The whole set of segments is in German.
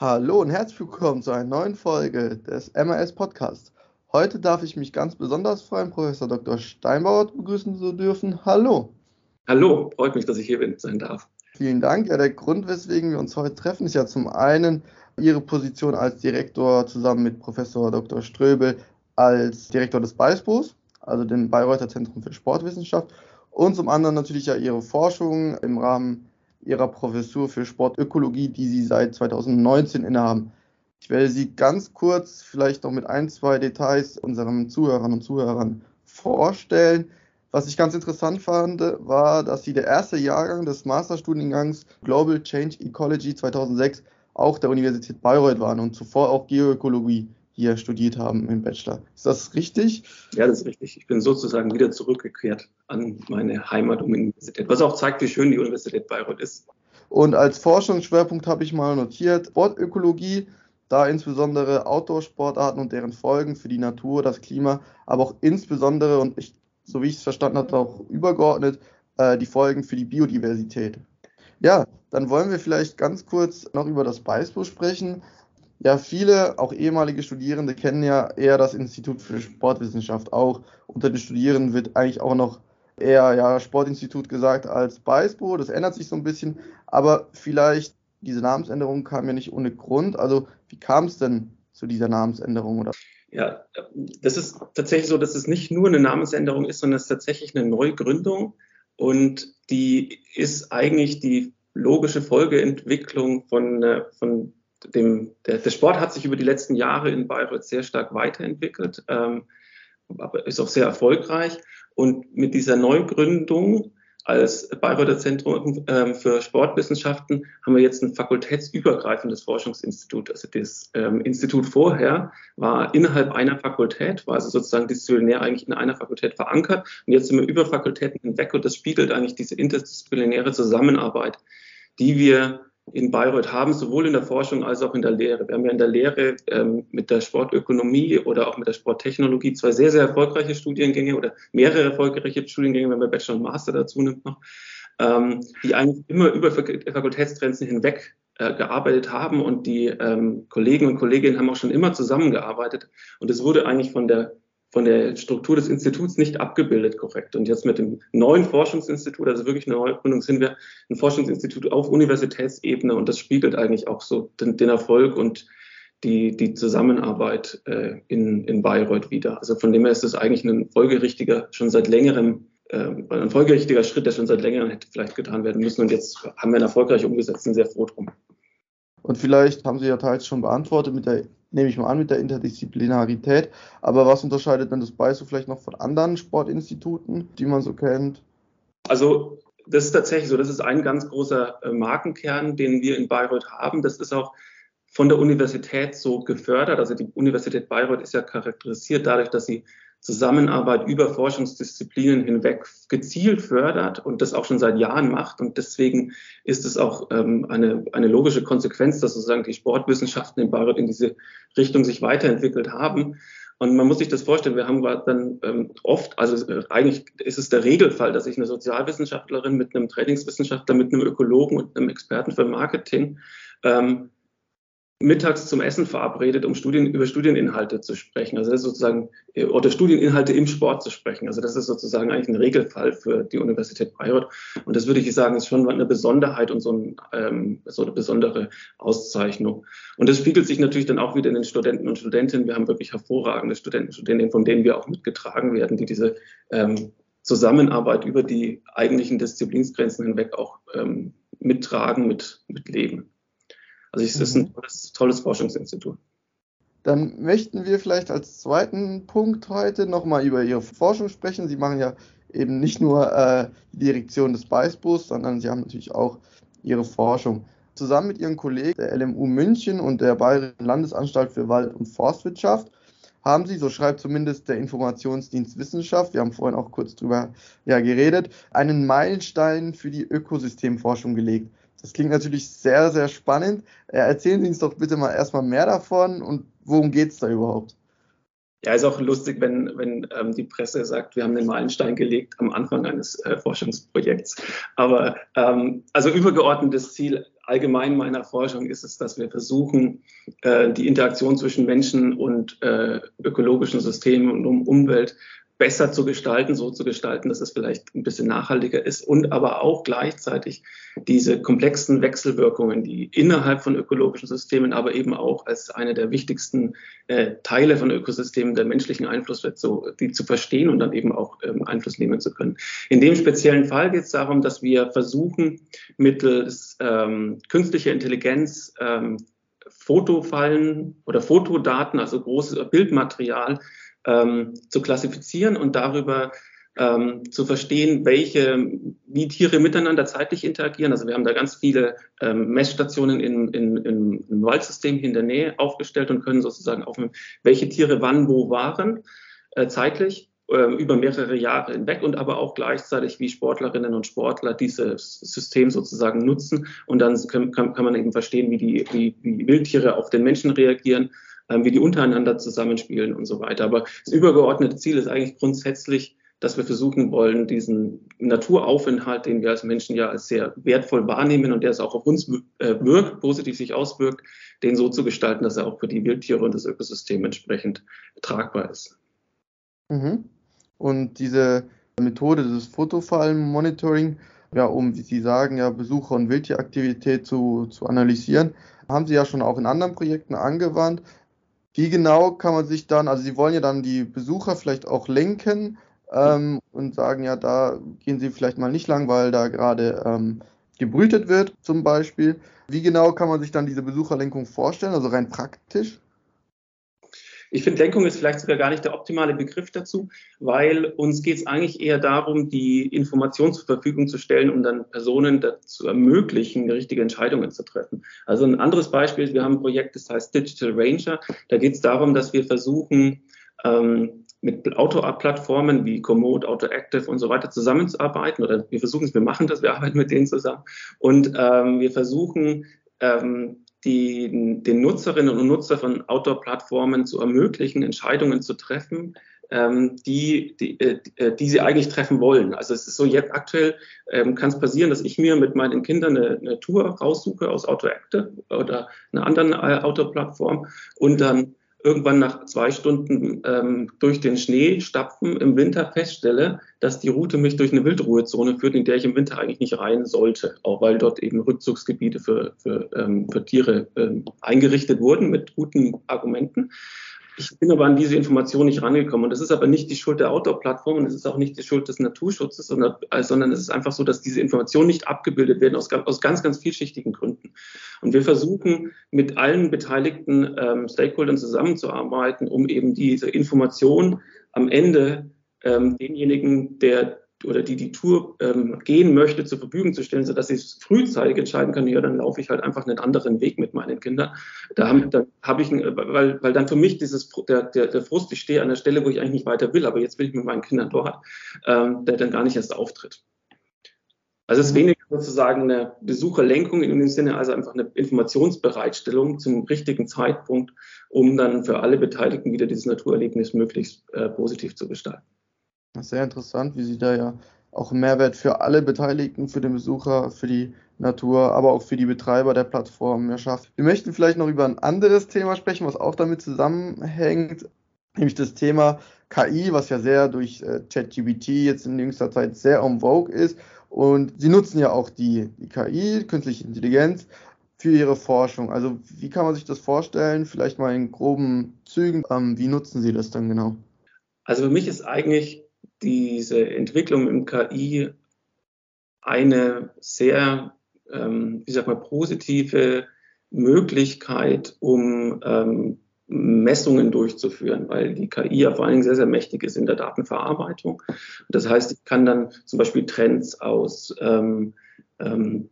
Hallo und herzlich willkommen zu einer neuen Folge des MAS Podcasts. Heute darf ich mich ganz besonders freuen, Professor Dr. Steinbauer begrüßen zu dürfen. Hallo. Hallo, freut mich, dass ich hier sein darf. Vielen Dank. Ja, der Grund, weswegen wir uns heute treffen, ist ja zum einen Ihre Position als Direktor zusammen mit Professor Dr. Ströbel als Direktor des BAISBOs, also dem Bayreuther Zentrum für Sportwissenschaft, und zum anderen natürlich ja Ihre Forschung im Rahmen Ihrer Professur für Sportökologie, die Sie seit 2019 innehaben. Ich werde Sie ganz kurz vielleicht noch mit ein, zwei Details unseren Zuhörern und Zuhörern vorstellen. Was ich ganz interessant fand, war, dass Sie der erste Jahrgang des Masterstudiengangs Global Change Ecology 2006 auch der Universität Bayreuth waren und zuvor auch Geoökologie hier studiert haben im Bachelor. Ist das richtig? Ja, das ist richtig. Ich bin sozusagen wieder zurückgekehrt an meine Heimatuniversität, was auch zeigt, wie schön die Universität Bayreuth ist. Und als Forschungsschwerpunkt habe ich mal notiert Sportökologie, da insbesondere Outdoor-Sportarten und deren Folgen für die Natur, das Klima, aber auch insbesondere, und ich, so wie ich es verstanden habe, auch übergeordnet, äh, die Folgen für die Biodiversität. Ja, dann wollen wir vielleicht ganz kurz noch über das BISPO sprechen. Ja, viele, auch ehemalige Studierende, kennen ja eher das Institut für Sportwissenschaft. Auch unter den Studierenden wird eigentlich auch noch eher ja, Sportinstitut gesagt als BISPO. Das ändert sich so ein bisschen. Aber vielleicht, diese Namensänderung kam ja nicht ohne Grund. Also, wie kam es denn zu dieser Namensänderung? Oder? Ja, das ist tatsächlich so, dass es nicht nur eine Namensänderung ist, sondern es ist tatsächlich eine Neugründung. Und die ist eigentlich die logische Folgeentwicklung von, äh, von dem, der, der, Sport hat sich über die letzten Jahre in Bayreuth sehr stark weiterentwickelt, ähm, aber ist auch sehr erfolgreich. Und mit dieser Neugründung als Bayreuther Zentrum ähm, für Sportwissenschaften haben wir jetzt ein fakultätsübergreifendes Forschungsinstitut. Also das ähm, Institut vorher war innerhalb einer Fakultät, war also sozusagen disziplinär eigentlich in einer Fakultät verankert. Und jetzt sind wir über Fakultäten hinweg und das spiegelt eigentlich diese interdisziplinäre Zusammenarbeit, die wir in Bayreuth haben, sowohl in der Forschung als auch in der Lehre. Wir haben ja in der Lehre ähm, mit der Sportökonomie oder auch mit der Sporttechnologie zwei sehr, sehr erfolgreiche Studiengänge oder mehrere erfolgreiche Studiengänge, wenn man Bachelor und Master dazu nimmt noch, ähm, die eigentlich immer über Fakultätsgrenzen hinweg äh, gearbeitet haben und die ähm, Kollegen und Kolleginnen haben auch schon immer zusammengearbeitet. Und es wurde eigentlich von der von der Struktur des Instituts nicht abgebildet korrekt. Und jetzt mit dem neuen Forschungsinstitut, also wirklich eine Neugründung, sind wir ein Forschungsinstitut auf Universitätsebene und das spiegelt eigentlich auch so den, den Erfolg und die, die Zusammenarbeit äh, in, in Bayreuth wieder. Also von dem her ist es eigentlich ein folgerichtiger, schon seit längerem, äh, ein folgerichtiger Schritt, der schon seit längerem hätte vielleicht getan werden müssen. Und jetzt haben wir ihn erfolgreich umgesetzt, sind sehr froh drum. Und vielleicht haben Sie ja teils schon beantwortet mit der nehme ich mal an, mit der Interdisziplinarität. Aber was unterscheidet denn das BISO vielleicht noch von anderen Sportinstituten, die man so kennt? Also das ist tatsächlich so, das ist ein ganz großer äh, Markenkern, den wir in Bayreuth haben. Das ist auch von der Universität so gefördert. Also die Universität Bayreuth ist ja charakterisiert dadurch, dass sie Zusammenarbeit über Forschungsdisziplinen hinweg gezielt fördert und das auch schon seit Jahren macht. Und deswegen ist es auch ähm, eine, eine logische Konsequenz, dass sozusagen die Sportwissenschaften in Bayreuth in diese Richtung sich weiterentwickelt haben. Und man muss sich das vorstellen, wir haben dann ähm, oft, also äh, eigentlich ist es der Regelfall, dass sich eine Sozialwissenschaftlerin mit einem Trainingswissenschaftler, mit einem Ökologen und einem Experten für Marketing ähm, mittags zum Essen verabredet, um Studien, über Studieninhalte zu sprechen. Also das ist sozusagen, äh, oder Studieninhalte im Sport zu sprechen. Also das ist sozusagen eigentlich ein Regelfall für die Universität Bayreuth. Und das würde ich sagen, ist schon eine Besonderheit und so, ein, ähm, so eine besondere Auszeichnung. Und das spiegelt sich natürlich dann auch wieder in den Studenten und Studentinnen. Wir haben wirklich hervorragende Studenten und Studentinnen, von denen wir auch mitgetragen werden, die diese ähm, Zusammenarbeit über die eigentlichen Disziplinsgrenzen hinweg auch ähm, mittragen, mit, mitleben. Also es ist ein mhm. tolles, tolles Forschungsinstitut. Dann möchten wir vielleicht als zweiten Punkt heute nochmal über Ihre Forschung sprechen. Sie machen ja eben nicht nur äh, die Direktion des BISBUS, sondern Sie haben natürlich auch Ihre Forschung. Zusammen mit Ihren Kollegen der LMU München und der Bayerischen Landesanstalt für Wald- und Forstwirtschaft haben Sie, so schreibt zumindest der Informationsdienst Wissenschaft, wir haben vorhin auch kurz drüber ja, geredet, einen Meilenstein für die Ökosystemforschung gelegt. Das klingt natürlich sehr, sehr spannend. Äh, erzählen Sie uns doch bitte mal erstmal mehr davon und worum geht es da überhaupt? Ja, ist auch lustig, wenn, wenn ähm, die Presse sagt, wir haben den Meilenstein gelegt am Anfang eines äh, Forschungsprojekts. Aber ähm, also übergeordnetes Ziel allgemein meiner Forschung ist es, dass wir versuchen, äh, die Interaktion zwischen Menschen und äh, ökologischen Systemen und um Umwelt besser zu gestalten, so zu gestalten, dass es vielleicht ein bisschen nachhaltiger ist und aber auch gleichzeitig diese komplexen Wechselwirkungen, die innerhalb von ökologischen Systemen, aber eben auch als eine der wichtigsten äh, Teile von Ökosystemen der menschlichen Einfluss wird, so, die zu verstehen und dann eben auch ähm, Einfluss nehmen zu können. In dem speziellen Fall geht es darum, dass wir versuchen, mittels ähm, künstlicher Intelligenz ähm, Fotofallen oder Fotodaten, also großes Bildmaterial, ähm, zu klassifizieren und darüber ähm, zu verstehen, welche, wie Tiere miteinander zeitlich interagieren. Also wir haben da ganz viele ähm, Messstationen in, in, in, im Waldsystem in der Nähe aufgestellt und können sozusagen aufnehmen, welche Tiere wann wo waren, äh, zeitlich äh, über mehrere Jahre hinweg und aber auch gleichzeitig, wie Sportlerinnen und Sportler dieses System sozusagen nutzen. Und dann kann, kann, kann man eben verstehen, wie die wie, wie Wildtiere auf den Menschen reagieren ähm, wie die untereinander zusammenspielen und so weiter. Aber das übergeordnete Ziel ist eigentlich grundsätzlich, dass wir versuchen wollen, diesen Naturaufenthalt, den wir als Menschen ja als sehr wertvoll wahrnehmen und der es auch auf uns äh, wirkt, positiv sich auswirkt, den so zu gestalten, dass er auch für die Wildtiere und das Ökosystem entsprechend tragbar ist. Mhm. Und diese Methode des Fotofallen-Monitoring, ja, um, wie Sie sagen, ja, Besucher- und Wildtieraktivität zu, zu analysieren, haben Sie ja schon auch in anderen Projekten angewandt. Wie genau kann man sich dann, also Sie wollen ja dann die Besucher vielleicht auch lenken ähm, und sagen, ja, da gehen Sie vielleicht mal nicht lang, weil da gerade ähm, gebrütet wird zum Beispiel. Wie genau kann man sich dann diese Besucherlenkung vorstellen, also rein praktisch? Ich finde, Lenkung ist vielleicht sogar gar nicht der optimale Begriff dazu, weil uns geht es eigentlich eher darum, die Information zur Verfügung zu stellen, um dann Personen dazu ermöglichen, richtige Entscheidungen zu treffen. Also ein anderes Beispiel wir haben ein Projekt, das heißt Digital Ranger. Da geht es darum, dass wir versuchen, ähm, mit Auto-Plattformen wie Komoot, AutoActive und so weiter zusammenzuarbeiten. Oder wir versuchen es, wir machen das, wir arbeiten mit denen zusammen. Und ähm, wir versuchen, ähm, die, den Nutzerinnen und Nutzer von Outdoor-Plattformen zu ermöglichen, Entscheidungen zu treffen, ähm, die, die, äh, die sie eigentlich treffen wollen. Also es ist so, jetzt aktuell ähm, kann es passieren, dass ich mir mit meinen Kindern eine, eine Tour raussuche aus AutoActive oder einer anderen äh, Outdoor-Plattform und dann irgendwann nach zwei Stunden ähm, durch den Schnee stapfen im Winter feststelle, dass die Route mich durch eine Wildruhezone führt, in der ich im Winter eigentlich nicht rein sollte, auch weil dort eben Rückzugsgebiete für, für, ähm, für Tiere ähm, eingerichtet wurden mit guten Argumenten. Ich bin aber an diese Information nicht rangekommen. Und das ist aber nicht die Schuld der Outdoor-Plattform und es ist auch nicht die Schuld des Naturschutzes, sondern, äh, sondern es ist einfach so, dass diese Informationen nicht abgebildet werden aus, aus ganz, ganz vielschichtigen Gründen. Und wir versuchen mit allen beteiligten ähm, Stakeholdern zusammenzuarbeiten, um eben diese Information am Ende ähm, denjenigen, der oder die die Tour ähm, gehen möchte, zur Verfügung zu stellen, sodass sie frühzeitig entscheiden kann, ja, dann laufe ich halt einfach einen anderen Weg mit meinen Kindern. Da habe da hab ich, weil, weil dann für mich dieses, der, der, der Frust, ich stehe an der Stelle, wo ich eigentlich nicht weiter will, aber jetzt bin ich mit meinen Kindern dort, ähm, der dann gar nicht erst auftritt. Also es ist mhm. weniger sozusagen eine Besucherlenkung in dem Sinne, also einfach eine Informationsbereitstellung zum richtigen Zeitpunkt, um dann für alle Beteiligten wieder dieses Naturerlebnis möglichst äh, positiv zu gestalten. Sehr interessant, wie Sie da ja auch Mehrwert für alle Beteiligten, für den Besucher, für die Natur, aber auch für die Betreiber der Plattform erschafft. Wir möchten vielleicht noch über ein anderes Thema sprechen, was auch damit zusammenhängt, nämlich das Thema KI, was ja sehr durch äh, ChatGPT jetzt in jüngster Zeit sehr en vogue ist. Und Sie nutzen ja auch die, die KI, künstliche Intelligenz, für Ihre Forschung. Also wie kann man sich das vorstellen? Vielleicht mal in groben Zügen. Ähm, wie nutzen Sie das dann genau? Also für mich ist eigentlich diese Entwicklung im KI eine sehr, ähm, wie sagt man, positive Möglichkeit, um ähm, Messungen durchzuführen, weil die KI ja vor allen Dingen sehr, sehr mächtig ist in der Datenverarbeitung. Das heißt, ich kann dann zum Beispiel Trends aus ähm, ähm,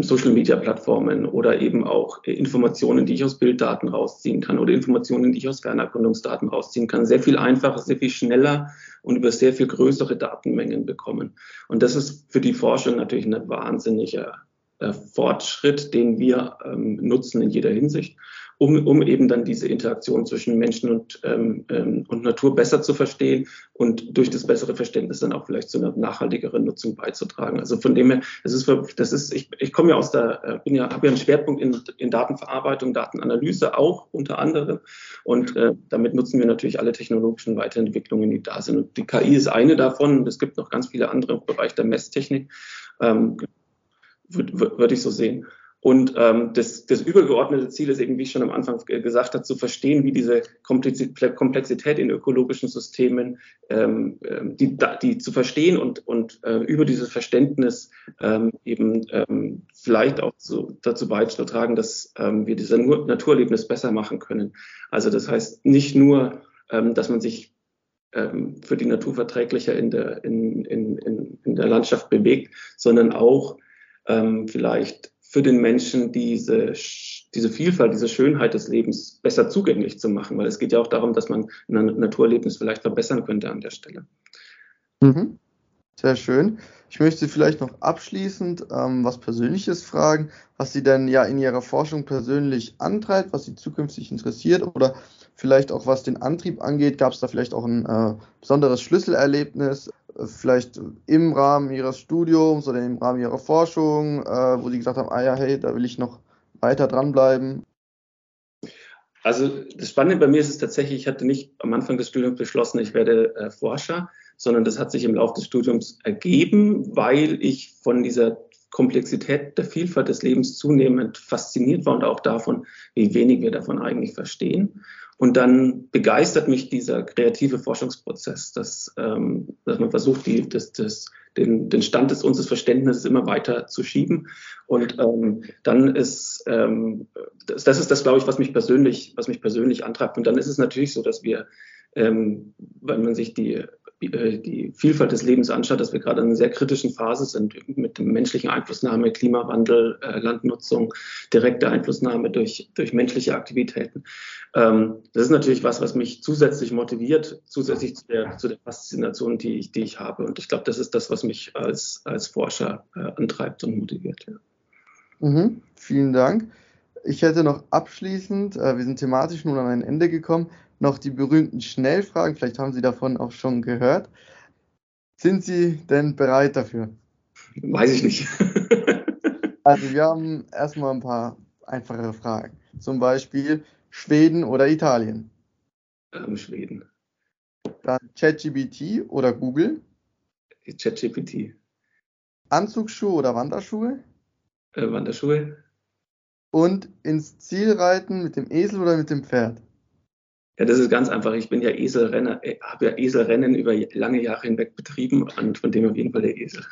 Social-Media-Plattformen oder eben auch Informationen, die ich aus Bilddaten rausziehen kann oder Informationen, die ich aus Fernerkundungsdaten rausziehen kann, sehr viel einfacher, sehr viel schneller und über sehr viel größere Datenmengen bekommen. Und das ist für die Forschung natürlich ein wahnsinniger äh, Fortschritt, den wir ähm, nutzen in jeder Hinsicht. Um, um eben dann diese Interaktion zwischen Menschen und, ähm, ähm, und Natur besser zu verstehen und durch das bessere Verständnis dann auch vielleicht zu einer nachhaltigeren Nutzung beizutragen. Also von dem her, das ist, das ist ich, ich komme ja aus der, äh, bin ja, habe ja einen Schwerpunkt in, in Datenverarbeitung, Datenanalyse auch unter anderem und äh, damit nutzen wir natürlich alle technologischen Weiterentwicklungen, die da sind. Und die KI ist eine davon. Es gibt noch ganz viele andere im Bereich der Messtechnik. Ähm, würde würd ich so sehen. Und ähm, das, das übergeordnete Ziel ist eben, wie ich schon am Anfang gesagt habe, zu verstehen, wie diese Komplexität in ökologischen Systemen, ähm, ähm, die, die zu verstehen und, und äh, über dieses Verständnis ähm, eben ähm, vielleicht auch so, dazu beizutragen, dass ähm, wir dieses Naturerlebnis besser machen können. Also das heißt nicht nur, ähm, dass man sich ähm, für die Natur verträglicher in der, in, in, in, in der Landschaft bewegt, sondern auch ähm, vielleicht für den Menschen diese, diese Vielfalt, diese Schönheit des Lebens besser zugänglich zu machen, weil es geht ja auch darum, dass man ein Naturerlebnis vielleicht verbessern könnte an der Stelle. Mhm. Sehr schön. Ich möchte vielleicht noch abschließend ähm, was Persönliches fragen, was Sie denn ja in Ihrer Forschung persönlich antreibt, was Sie zukünftig interessiert oder vielleicht auch was den Antrieb angeht. Gab es da vielleicht auch ein äh, besonderes Schlüsselerlebnis, vielleicht im Rahmen ihres Studiums oder im Rahmen ihrer Forschung, äh, wo sie gesagt haben, ah ja, hey, da will ich noch weiter dranbleiben? Also das Spannende bei mir ist es tatsächlich, ich hatte nicht am Anfang des Studiums beschlossen, ich werde äh, Forscher, sondern das hat sich im Laufe des Studiums ergeben, weil ich von dieser Komplexität der Vielfalt des Lebens zunehmend fasziniert war und auch davon, wie wenig wir davon eigentlich verstehen. Und dann begeistert mich dieser kreative Forschungsprozess, dass, ähm, dass man versucht, die, das, das, den, den Stand des unseres Verständnisses immer weiter zu schieben. Und ähm, dann ist ähm, das, das ist das, glaube ich, was mich persönlich, was mich persönlich antreibt. Und dann ist es natürlich so, dass wir, ähm, wenn man sich die die Vielfalt des Lebens anschaut, dass wir gerade in einer sehr kritischen Phase sind mit menschlichen Einflussnahme, Klimawandel, äh, Landnutzung, direkte Einflussnahme durch, durch menschliche Aktivitäten. Ähm, das ist natürlich was, was mich zusätzlich motiviert, zusätzlich zu der, zu der Faszination, die ich, die ich habe. Und ich glaube, das ist das, was mich als, als Forscher äh, antreibt und motiviert. Ja. Mhm, vielen Dank. Ich hätte noch abschließend, äh, wir sind thematisch nun an ein Ende gekommen, noch die berühmten Schnellfragen. Vielleicht haben Sie davon auch schon gehört. Sind Sie denn bereit dafür? Weiß ich nicht. also wir haben erstmal ein paar einfache Fragen. Zum Beispiel Schweden oder Italien? Ähm, Schweden. Dann ChatGPT oder Google? ChatGPT. Anzugsschuhe oder Wanderschuhe? Äh, Wanderschuhe. Und ins Ziel reiten mit dem Esel oder mit dem Pferd? Ja, das ist ganz einfach. Ich bin ja Eselrenner, äh, habe ja Eselrennen über lange Jahre hinweg betrieben und von dem auf jeden Fall der Esel.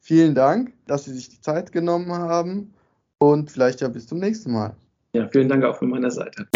Vielen Dank, dass Sie sich die Zeit genommen haben und vielleicht ja bis zum nächsten Mal. Ja, vielen Dank auch von meiner Seite.